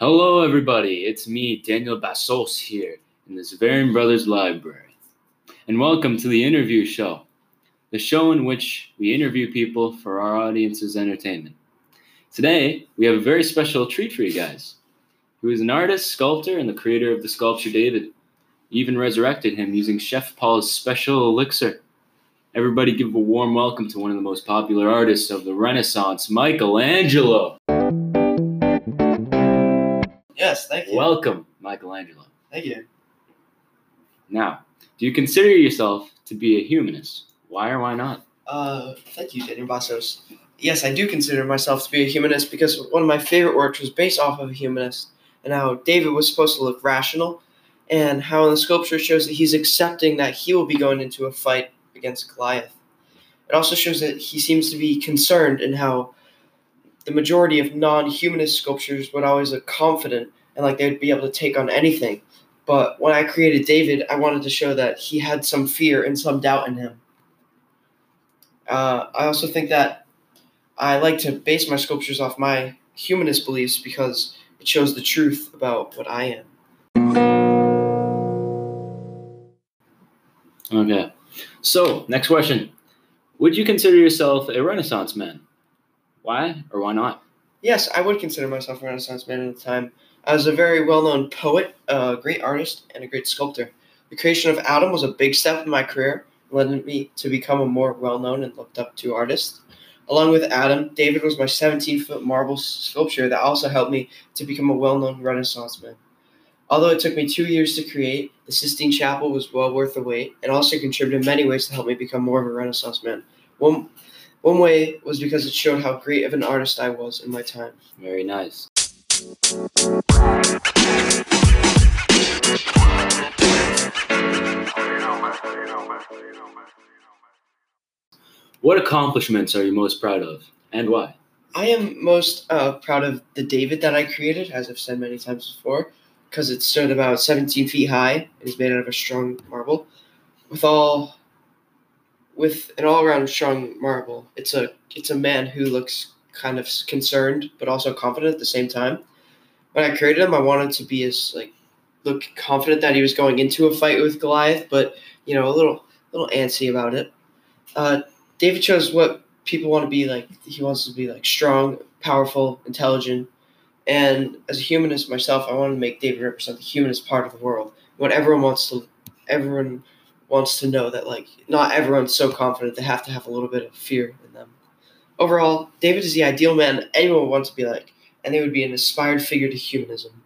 Hello, everybody. It's me, Daniel Bassos, here in the Zavarian Brothers Library. And welcome to the interview show, the show in which we interview people for our audience's entertainment. Today, we have a very special treat for you guys. He was an artist, sculptor, and the creator of the sculpture David. Even resurrected him using Chef Paul's special elixir. Everybody give a warm welcome to one of the most popular artists of the Renaissance, Michelangelo. Yes, thank you. Welcome, Michelangelo. thank you. Now, do you consider yourself to be a humanist? Why or why not? Uh, thank you, Daniel Bassos. Yes, I do consider myself to be a humanist because one of my favorite works was based off of a humanist and how David was supposed to look rational and how in the sculpture shows that he's accepting that he will be going into a fight against Goliath. It also shows that he seems to be concerned in how the majority of non-humanist sculptures would always look confident and like they'd be able to take on anything. But when I created David, I wanted to show that he had some fear and some doubt in him. Uh, I also think that I like to base my sculptures off my humanist beliefs because it shows the truth about what I am. Okay. So, next question. Would you consider yourself a Renaissance man? Why or why not? Yes, I would consider myself a Renaissance man at the time. I was a very well known poet, a great artist, and a great sculptor. The creation of Adam was a big step in my career, led me to become a more well known and looked up to artist. Along with Adam, David was my 17 foot marble sculpture that also helped me to become a well known Renaissance man. Although it took me two years to create, the Sistine Chapel was well worth the wait and also contributed in many ways to help me become more of a Renaissance man. One, one way was because it showed how great of an artist I was in my time. Very nice. What accomplishments are you most proud of and why? I am most uh, proud of the David that I created, as I've said many times before, because it stood about 17 feet high and is made out of a strong marble. With all, with an all-around strong marble, it's a it's a man who looks kind of concerned but also confident at the same time. When I created him, I wanted to be as like look confident that he was going into a fight with Goliath, but you know a little little antsy about it. Uh, David chose what people want to be like. He wants to be like strong, powerful, intelligent. And as a humanist myself, I want to make David represent the humanist part of the world. What everyone wants to, everyone wants to know that like not everyone's so confident they have to have a little bit of fear in them. Overall, David is the ideal man anyone would want to be like, and he would be an inspired figure to humanism.